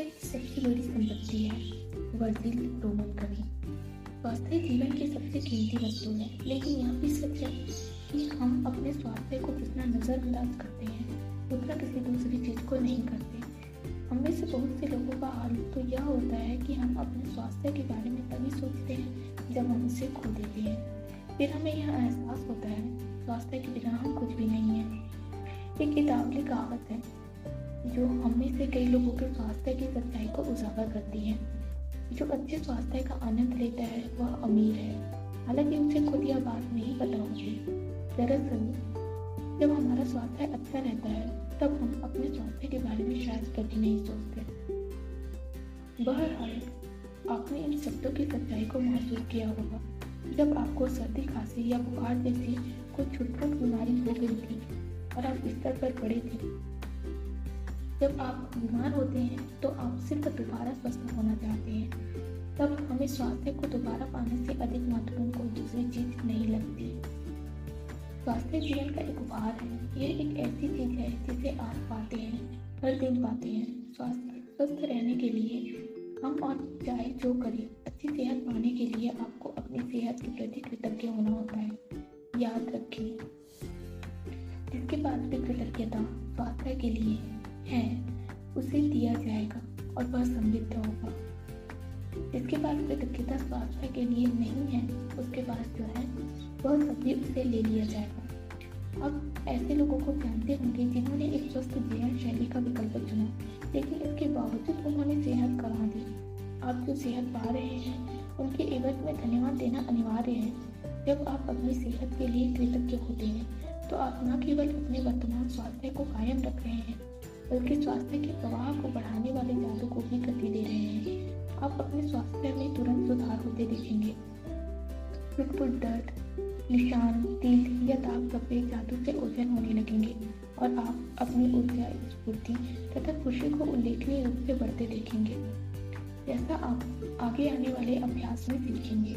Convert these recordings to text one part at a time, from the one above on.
ही सबसे बड़ी संपत्ति है वर्जिल रोमन कवि स्वास्थ्य जीवन की सबसे कीमती वस्तु है, लेकिन यह भी सच है कि हम अपने स्वास्थ्य को जितना नज़रअंदाज करते हैं, उतना किसी दूसरी चीज़ को नहीं करते। हम से बहुत से लोगों का हाल तो यह होता है कि हम अपने स्वास्थ्य के बारे में तभी सोचते हैं जब हम उसे खो देते हैं। फिर हमें यह एहसास होता है, स्वास्थ्य के बिना हम कुछ भी नहीं है। एक किताबली कहावत है जो हम में से कई लोगों के स्वास्थ्य की सच्चाई को उजागर करती है। जो अच्छे स्वास्थ्य का आनंद लेता है, वह अमीर है। हालाँकि उसे खुद यह बात नहीं पता होती दरअसल, जब हमारा स्वास्थ्य अच्छा रहता है, तब हम अपने स्वास्थ्य के बारे में शायद कभी नहीं सोचते। बहरहाल, आपने इन शब्दों की सच्चाई को महसूस किया होगा। जब आपको सर्दी, खांसी या बुखार जैसी कोई छुटपुट बीमारी हो गई थी और आप बिस्तर पर पड़े थे जब आप बीमार होते हैं तो आप सिर्फ़ दोबारा स्वस्थ होना चाहते हैं। तब हमें स्वास्थ्य को दोबारा पाने से अधिक महत्वपूर्ण कोई दूसरी चीज़ नहीं लगती। स्वास्थ्य जीवन का एक उपहार है। यह एक ऐसी चीज़ है जिसे आप पाते हैं, हर दिन पाते हैं। स्वास्थ्य, स्वस्थ रहने के लिए हम और चाहे जो करें, अच्छी सेहत पाने के लिए आपको अपनी सेहत के प्रति कृतज्ञ होना होता है। याद रखें, जिसके भी कृतज्ञता स्वास्थ्य के लिए है, उसे दिया जाएगा और वह समृद्ध होगा। जिसके पास कृतज्ञता, स्वास्थ्य के लिए नहीं है, उसके पास जो है, वह सभी उसे ले लिया जाएगा। अब ऐसे लोगों को जानते होंगे जिन्होंने एक स्वस्थ जीवन शैली का विकल्प चुना, लेकिन इसके बावजूद उन्होंने सेहत कमा दी। आप जो सेहत पा रहे हैं, उनके एवज में धन्यवाद देना अनिवार्य है। जब आप अपनी सेहत के लिए कृतज्ञ होते हैं तो आप न केवल अपने वर्तमान स्वास्थ्य को कायम रख रहे हैं बल्कि स्वास्थ्य के प्रवाह को बढ़ाने वाले जादू को भी गति दे रहे हैं। आप अपने स्वास्थ्य में तुरंत सुधार होते देखेंगे। दर्द, निशान तिल या दाग धब्बे जादू से ओझल होने लगेंगे और आप अपनी ऊर्जा, स्फूर्ति तथा खुशी को उल्लेखनीय रूप से बढ़ते देखेंगे। जैसा आप आगे आने वाले अभ्यास में सीखेंगे,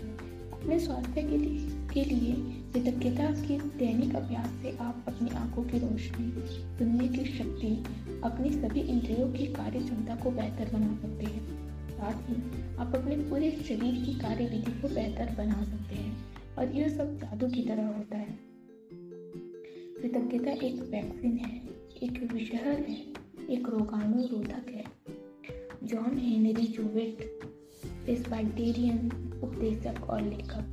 अपने स्वास्थ्य के लिए के लिए कृतज्ञता के दैनिक अभ्यास से आप अपनी आँखों की रोशनी सुनने की शक्ति, अपनी सभी इंद्रियों की कार्य क्षमता को बेहतर बना सकते हैं। साथ ही, आप अपने पूरे शरीर की कार्यविधि को बेहतर बना सकते हैं और यह सब जादू की तरह होता है। कृतज्ञता एक वैक्सीन है, एक विषहर है, एक रोगाणु रोधक है। जॉन हेनरी जूवेट प्रेस्बाइटेरियन उपदेशक और लेखक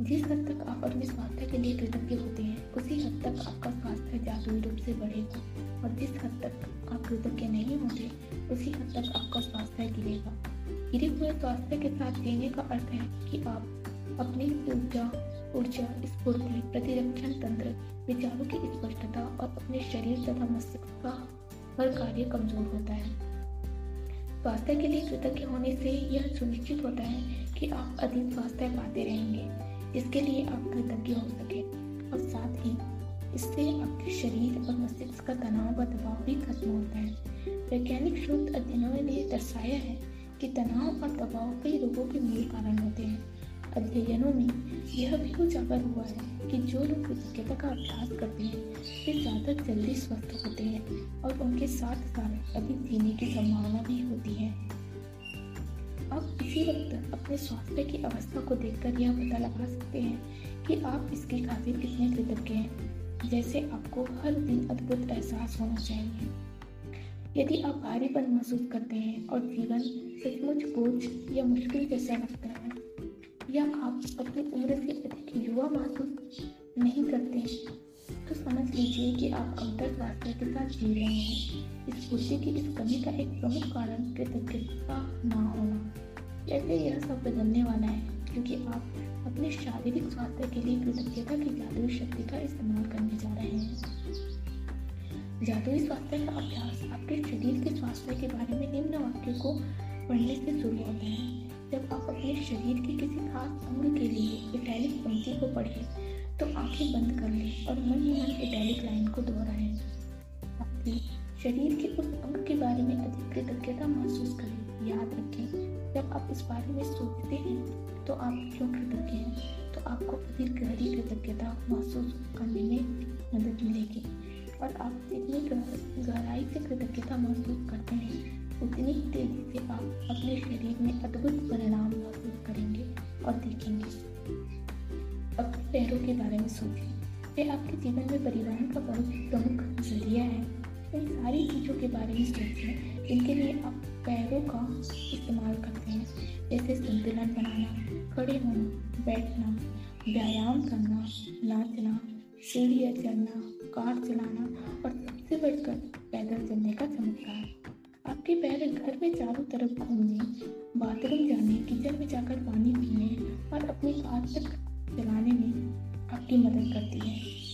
जिस हद तक आप अपने स्वास्थ्य के लिए कृतज्ञ होते हैं, उसी हद तक आपका स्वास्थ्य जादुई रूप से बढ़ेगा। और जिस हद तक आप कृतज्ञ नहीं होते उसी हद तक आपका स्वास्थ्य गिरेगा। गिरे हुए स्वास्थ्य के साथ जीने का अर्थ है कि आप अपनी ऊर्जा ऊर्जा, स्फूर्ति, प्रतिरक्षण तंत्र, विचारों की स्पष्टता और अपने शरीर तथा मस्तिष्क का हर कार्य कमज़ोर होता है। स्वास्थ्य के लिए कृतज्ञ होने से यह सुनिश्चित होता है कि आप अधिक स्वास्थ्य पाते रहेंगे। इसके लिए आप कृतज्ञ हो सके। और साथ ही इससे आपके शरीर और मस्तिष्क का तनाव व दबाव भी खत्म होता है। वैज्ञानिक शोध अध्ययनों ने दर्शाया है कि तनाव और दबाव कई रोगों के मूल कारण होते हैं। अध्ययनों में यह भी उजागर हुआ है कि जो लोग कृतज्ञता का अभ्यास करते हैं, वे ज़्यादा जल्दी स्वस्थ होते हैं और उनके साथ साल अधिक जीने की संभावना भी होती है। आप किसी वक्त अपने स्वास्थ्य की अवस्था को देखकर यह पता लगा सकते हैं कि आप इसके खातिर कितने कृतज्ञ हैं। जैसे आपको हर दिन अद्भुत एहसास होना चाहिए। यदि आप भारीपन महसूस करते हैं और जीवन सचमुच बोझ या मुश्किल जैसा लगता है, या आप अपनी उम्र से अधिक युवा महसूस नहीं करते तो समझ लीजिए कि आप अंतर स्वास्थ्य के साथ जी रहे हैं। इस खुशी की इस कमी का एक प्रमुख कारण कृतज्ञता ना होना। जैसे यह सब बदलने वाला है, क्योंकि आप अपने शारीरिक स्वास्थ्य के लिए कृतज्ञता की जादुई शक्ति का इस्तेमाल करने जा रहे हैं। जादुई स्वास्थ्य का अभ्यास आपके शरीर के स्वास्थ्य के बारे में निम्न वाक्य को पढ़ने से शुरू होता है। जब आप अपने शरीर के किसी खास अंग के लिए इटैलिक पंक्ति को पढ़ें तो आँखें बंद कर लें और मन ही मन इटैलिक लाइन को दोहराएँ। ताकि शरीर के उस अंग के बारे में अधिक कृतज्ञता महसूस करें, याद रखें। जब आप इस बारे में सोचते हैं तो आप क्यों कृतज्ञ हैं? तो आपको अधिक गहरी कृतज्ञता महसूस करने में मदद मिलेगी। और आप जितनी गहराई से कृतज्ञता महसूस करते हैं, उतनी ही तेज़ी से आप अपने शरीर में अद्भुत परिणाम महसूस करेंगे और देखेंगे। अपने पैरों के बारे में सोचें। वे आपके जीवन में परिवहन का बहुत प्रमुख ज़रिया है। इन सारी चीज़ों के बारे में सोचें इनके लिए आप पैरों का इस्तेमाल करते हैं। जैसे संतुलन बनाना, खड़े होना, बैठना, व्यायाम करना, नाचना, सीढ़ियाँ चढ़ना, कार चलाना और सबसे बढ़कर पैदल चलने का चमत्कार आपके पैर घर में चारों तरफ़ घूमने, बाथरूम जाने, किचन में जाकर पानी पीने और अपनी कार तक चलाने में आपकी मदद करती है।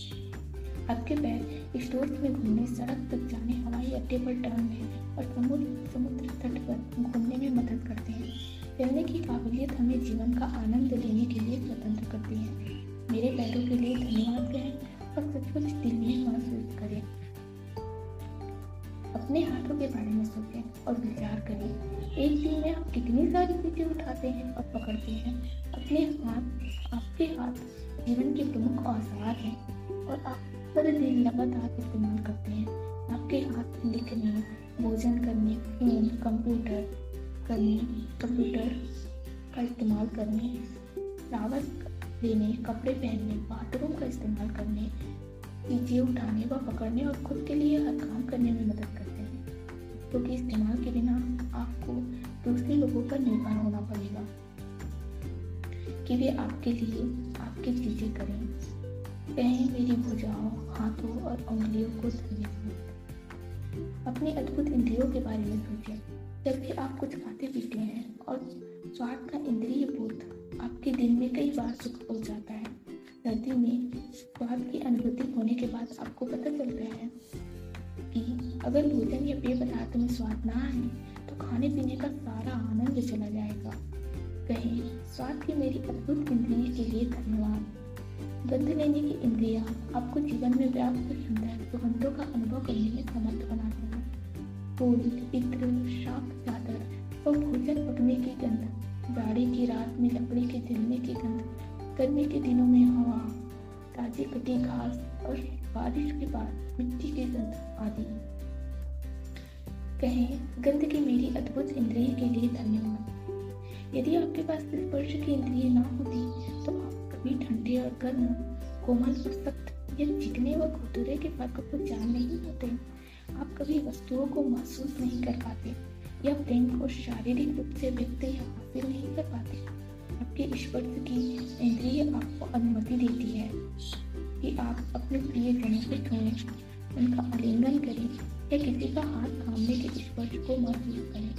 आपके पैर स्टोर्स में घूमने, सड़क तक जाने हवाई अड्डे पर टहलने और समुद्र समुद्र तट पर घूमने में मदद करते हैं। चलने की काबिलियत हमें जीवन का आनंद लेने के लिए स्वतंत्र करती है। मेरे पैरों के लिए धन्यवाद कहें और सचमुच दिल में महसूस करें। अपने हाथों के बारे में सोचें और विचार करें। एक दिन में आप कितनी सारी चीज़ें उठाते हैं और पकड़ते हैं। अपने हाथ लगातार इस्तेमाल करते हैं। आपके हाथ लिखने, भोजन करने, फ़ोन, कंप्यूटर करने, कंप्यूटर का इस्तेमाल करने, फ्लावर लेने, कपड़े पहनने, बाथरूम का इस्तेमाल करने, चीज़ें उठाने व पकड़ने और खुद के लिए हर काम करने में मदद करते हैं। क्योंकि तो इस्तेमाल के बिना आपको दूसरे लोगों पर निर्भर होना पड़ेगा कि वे आपके लिए आपकी चीज़ें करें। कहें मेरी भुजाओं, हाथों और उंगलियों को धन्यवाद अपने अद्भुत इंद्रियों के बारे में सोचें जब भी आप कुछ खाते पीते हैं और स्वाद का इंद्रिय बोध आपके दिन में कई बार सुख हो जाता है, सर्दी में स्वाद की अनुभूति होने के बाद आपको पता चलता है कि अगर भोजन या पेय पदार्थ में स्वाद ना आए तो खाने पीने का सारा आनंद चला जाएगा। कहें, स्वाद की मेरी अद्भुत इंद्रिय के लिए धन्यवाद। गंध लेने की इंद्रिया आपको जीवन में व्याप्त सुंदर सुगंधों का अनुभव करने में समर्थ बनाते हैं। फूल, इत्र चादर और भोजन पकने की गंध, जाड़े की रात में लकड़ी के जलने की गंध, गर्मी के दिनों में हवा, ताजी कटी घास और बारिश के बाद मिट्टी की गंध आदि। कहें, गंध की मेरी अद्भुत इंद्रिय के लिए धन्यवाद। यदि आपके पास स्पर्श की इंद्रिय ना होती ठंडे और गर्म, कोमल और सख्त। या चिकने व खुदरे के फ़र्क को जान नहीं पाते आप कभी वस्तुओं को महसूस नहीं कर पाते या प्रेम को शारीरिक रूप से व्यक्त हासिल नहीं कर पाते। आपके स्पर्श की इंद्रिय आपको अनुमति देती है कि आप अपने प्रिय जनों को छूएँ उनका आलिंगन करें या किसी का हाथ थामने के स्पर्श को महसूस करें।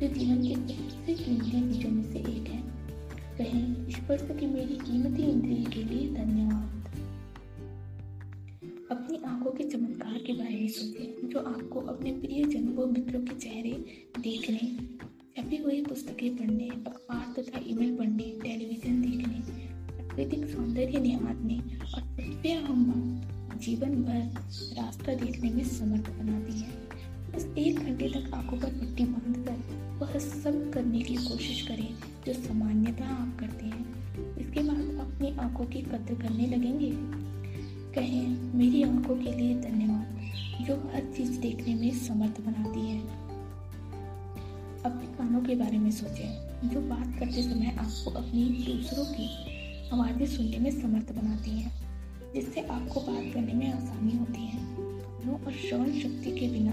जो जीवन के सबसे कीमती कहें की मेरी कीमती इंद्रिय के लिए धन्यवाद। अपनी आँखों के चमत्कार के बारे में सोचें जो आपको अपने प्रिय जनों व मित्रों के चेहरे देखने छपी हुई पुस्तकें पढ़ने, अखबार तथा ईमेल पढ़ने टेलीविज़न देखने, प्राकृतिक सौंदर्य निहारने और सबसे अहम जीवन भर रास्ता देखने में समर्थ बनाती है। बस एक घंटे तक आँखों पर पट्टी बाँध कर वह सब करने की कोशिश करें, जो सामान्यतः आप करते हैं। इसके बाद अपनी आँखों की कद्र करने लगेंगे। कहें, मेरी आँखों के लिए धन्यवाद, जो हर चीज़ देखने में समर्थ बनाती है। अपने कानों के बारे में सोचें, जो बात करते समय आपको अपनी दूसरों की आवाज़ें सुनने में समर्थ बनाती हैं। जिससे आपको बात करने में आसानी होती है। कानों और श्रवण शक्ति के बिना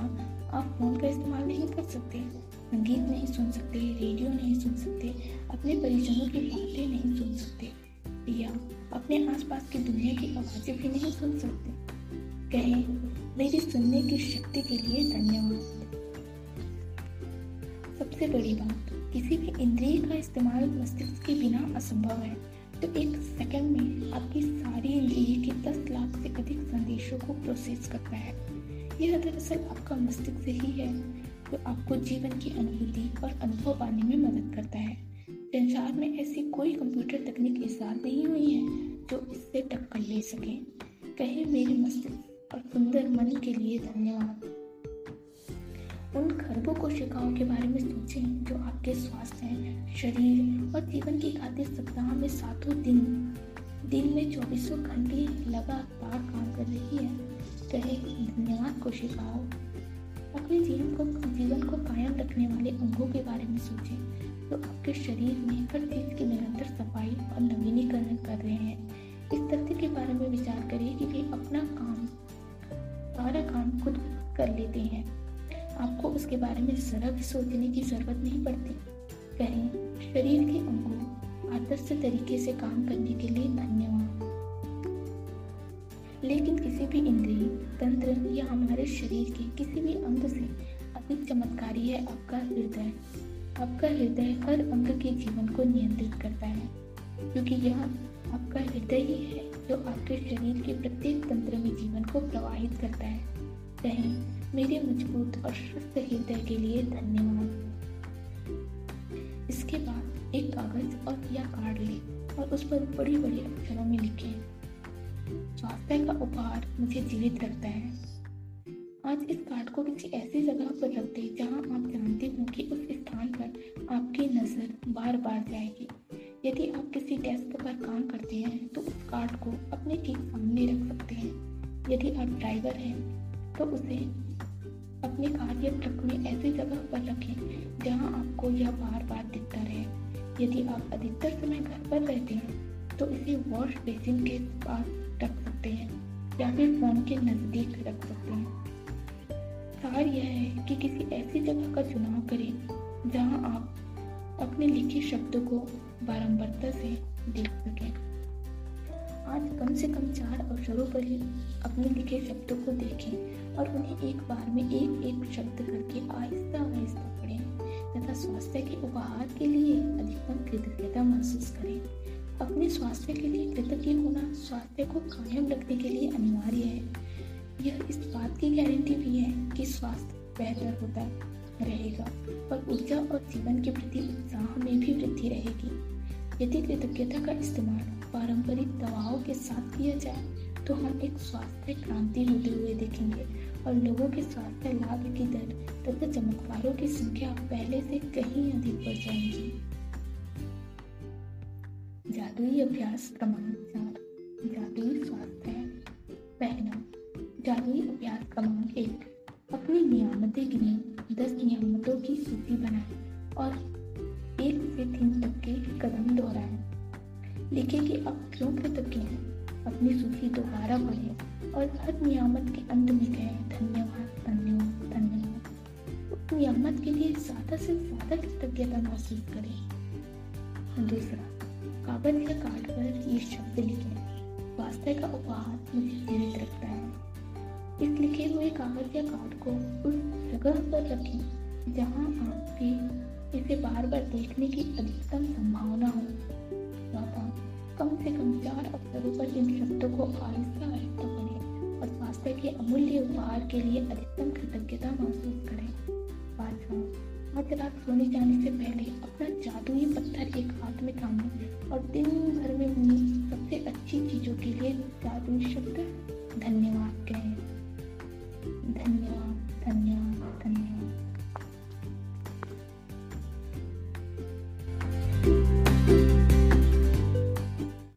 आप फ़ोन का इस्तेमाल नहीं कर सकते, संगीत नहीं सुन सकते, रेडियो नहीं सुन सकते, अपने परिजनों की बातें नहीं सुन सकते या अपने आसपास की दुनिया की आवाज़ें भी नहीं सुन सकते। कहें, मेरी सुनने की शक्ति के लिए धन्यवाद। सबसे बड़ी बात, किसी भी इंद्रिय का इस्तेमाल मस्तिष्क के बिना असंभव है। तो एक सेकंड में आपकी सारी इंद्रिय के दस लाख से अधिक संदेशों को प्रोसेस करता है। यह दरअसल आपका मस्तिष्क ही है, जो आपको जीवन की अनुभूति और अनुभव पाने में मदद करता है। संसार में ऐसी कोई कंप्यूटर तकनीक ईजाद नहीं हुई है, जो इससे टक्कर ले सके। कहे मेरे मस्तिष्क और सुंदर मन के लिए धन्यवाद। उन खरबों कोशिकाओं के बारे में सोचें जो आपके स्वास्थ्य, शरीर और जीवन की खातिर सप्ताह में सातों दिन दिन में चौबीसों घंटे लगातार काम कर रही है। कहे धन्यवाद कोशिकाओं। अपने जीवन को जीवन को कायम रखने वाले अंगों के बारे में सोचें जो आपके शरीर में हर चीज़ की निरंतर सफ़ाई और नवीनीकरण कर रहे हैं। इस तथ्य के बारे में विचार करें कि वे अपना काम, सारा काम खुद कर लेते हैं। आपको उसके बारे में जरा भी सोचने की ज़रूरत नहीं पड़ती। कहें, शरीर के अंगों आदर्श तरीके से काम करने के लिए धन्यवाद। लेकिन किसी भी इंद्रिय, तंत्र या हमारे शरीर के किसी भी अंग से अधिक चमत्कारी है आपका हृदय। आपका हृदय हर अंग के जीवन को नियंत्रित करता है, क्योंकि यह आपका हृदय ही है जो आपके शरीर के प्रत्येक तंत्र में जीवन को प्रवाहित करता है। कहें मेरे मज़बूत और स्वस्थ हृदय के लिए धन्यवाद। इसके बाद एक कागज़ और या कार्ड लें और उस पर बड़ी बड़ी अक्षरों में लिखें। स्वास्थ्य का उपहार मुझे जीवित रखता है। आज इस कार्ड को किसी ऐसी जगह पर रख दें जहाँ आप जानते हो कि उस स्थान पर आपकी नज़र बार बार जाएगी। यदि आप किसी डेस्क पर काम करते हैं तो उस कार्ड को अपने ठीक सामने रख सकते हैं। यदि आप ड्राइवर हैं तो उसे अपने कार या ट्रक में ऐसी जगह पर रखें, जहाँ आपको यह बार बार दिखता रहे। यदि आप अधिकतर समय घर पर रहते हैं तो इसे वॉश बेसिन के पास रख सकते हैं, या फिर फ़ोन के नज़दीक रख सकते हैं। सार यह है कि किसी ऐसी जगह का चुनाव करें, जहाँ आप अपने लिखे शब्दों को बारंबारता से देख सकें। आज कम से कम चार अवसरों पर ही अपने लिखे शब्दों को देखें और उन्हें एक बार में एक एक शब्द करके आहिस्ता आहिस्ता पढ़ें तथा स्वास्थ्य के उपहार के लिए अधिकतम कृतज्ञता महसूस करें। अपने स्वास्थ्य के लिए कृतज्ञ होना स्वास्थ्य को कायम रखने के लिए अनिवार्य है। यह इस बात की गारंटी भी है कि स्वास्थ्य बेहतर होता रहेगा और ऊर्जा और जीवन के प्रति उत्साह में भी वृद्धि रहेगी। यदि कृतज्ञता का इस्तेमाल पारंपरिक दवाओं के साथ किया जाए तो हम एक स्वास्थ्य क्रांति होते हुए देखेंगे। और लोगों के स्वास्थ्य लाभ की दर तथा चमत्कारों की संख्या पहले से कहीं अधिक बढ़ जाएँगी। जादुई अभ्यास क्रमांक चार, जादुई स्वास्थ्य पहला, जादुई अभ्यास क्रमांक एक, अपनी नियामतें गिने, दस नियामतों की सूची बनाए और एक से तीन तक के कदम दोहराएँ। लिखे कि आप क्यों कृतज्ञ हैं? अपनी सूची दोबारा पढ़ें और हर नियामत के अंत में कहें, धन्यवाद धन्यवाद धन्यवाद। नियामत के लिए ज़्यादा से ज़्यादा कृतज्ञता महसूस करें। दूसरा कागज़ या कार्ड पर ये शब्द लिखें, वास्तव का उपहार मुझे जीवित रखता है। इस लिखे हुए कागज़ या कार्ड को उस जगह पर रखें जहाँ आपकी इसे बार बार देखने की अधिकतम संभावना हो। सकता था कम से कम चार अवसरों पर इन शब्दों को आहिस्ता आहिस्ता पढ़ें और मास्टर के अमूल्य उपहार के लिए अधिकतम कृतज्ञता महसूस करें पाँचवा आज रात सोने जाने से पहले अपना जादुई पत्थर एक हाथ में थामें और दिन भर में हुई सबसे अच्छी चीज़ों के लिए जादुई शब्द धन्यवाद कहें धन्यवाद धन्यवाद।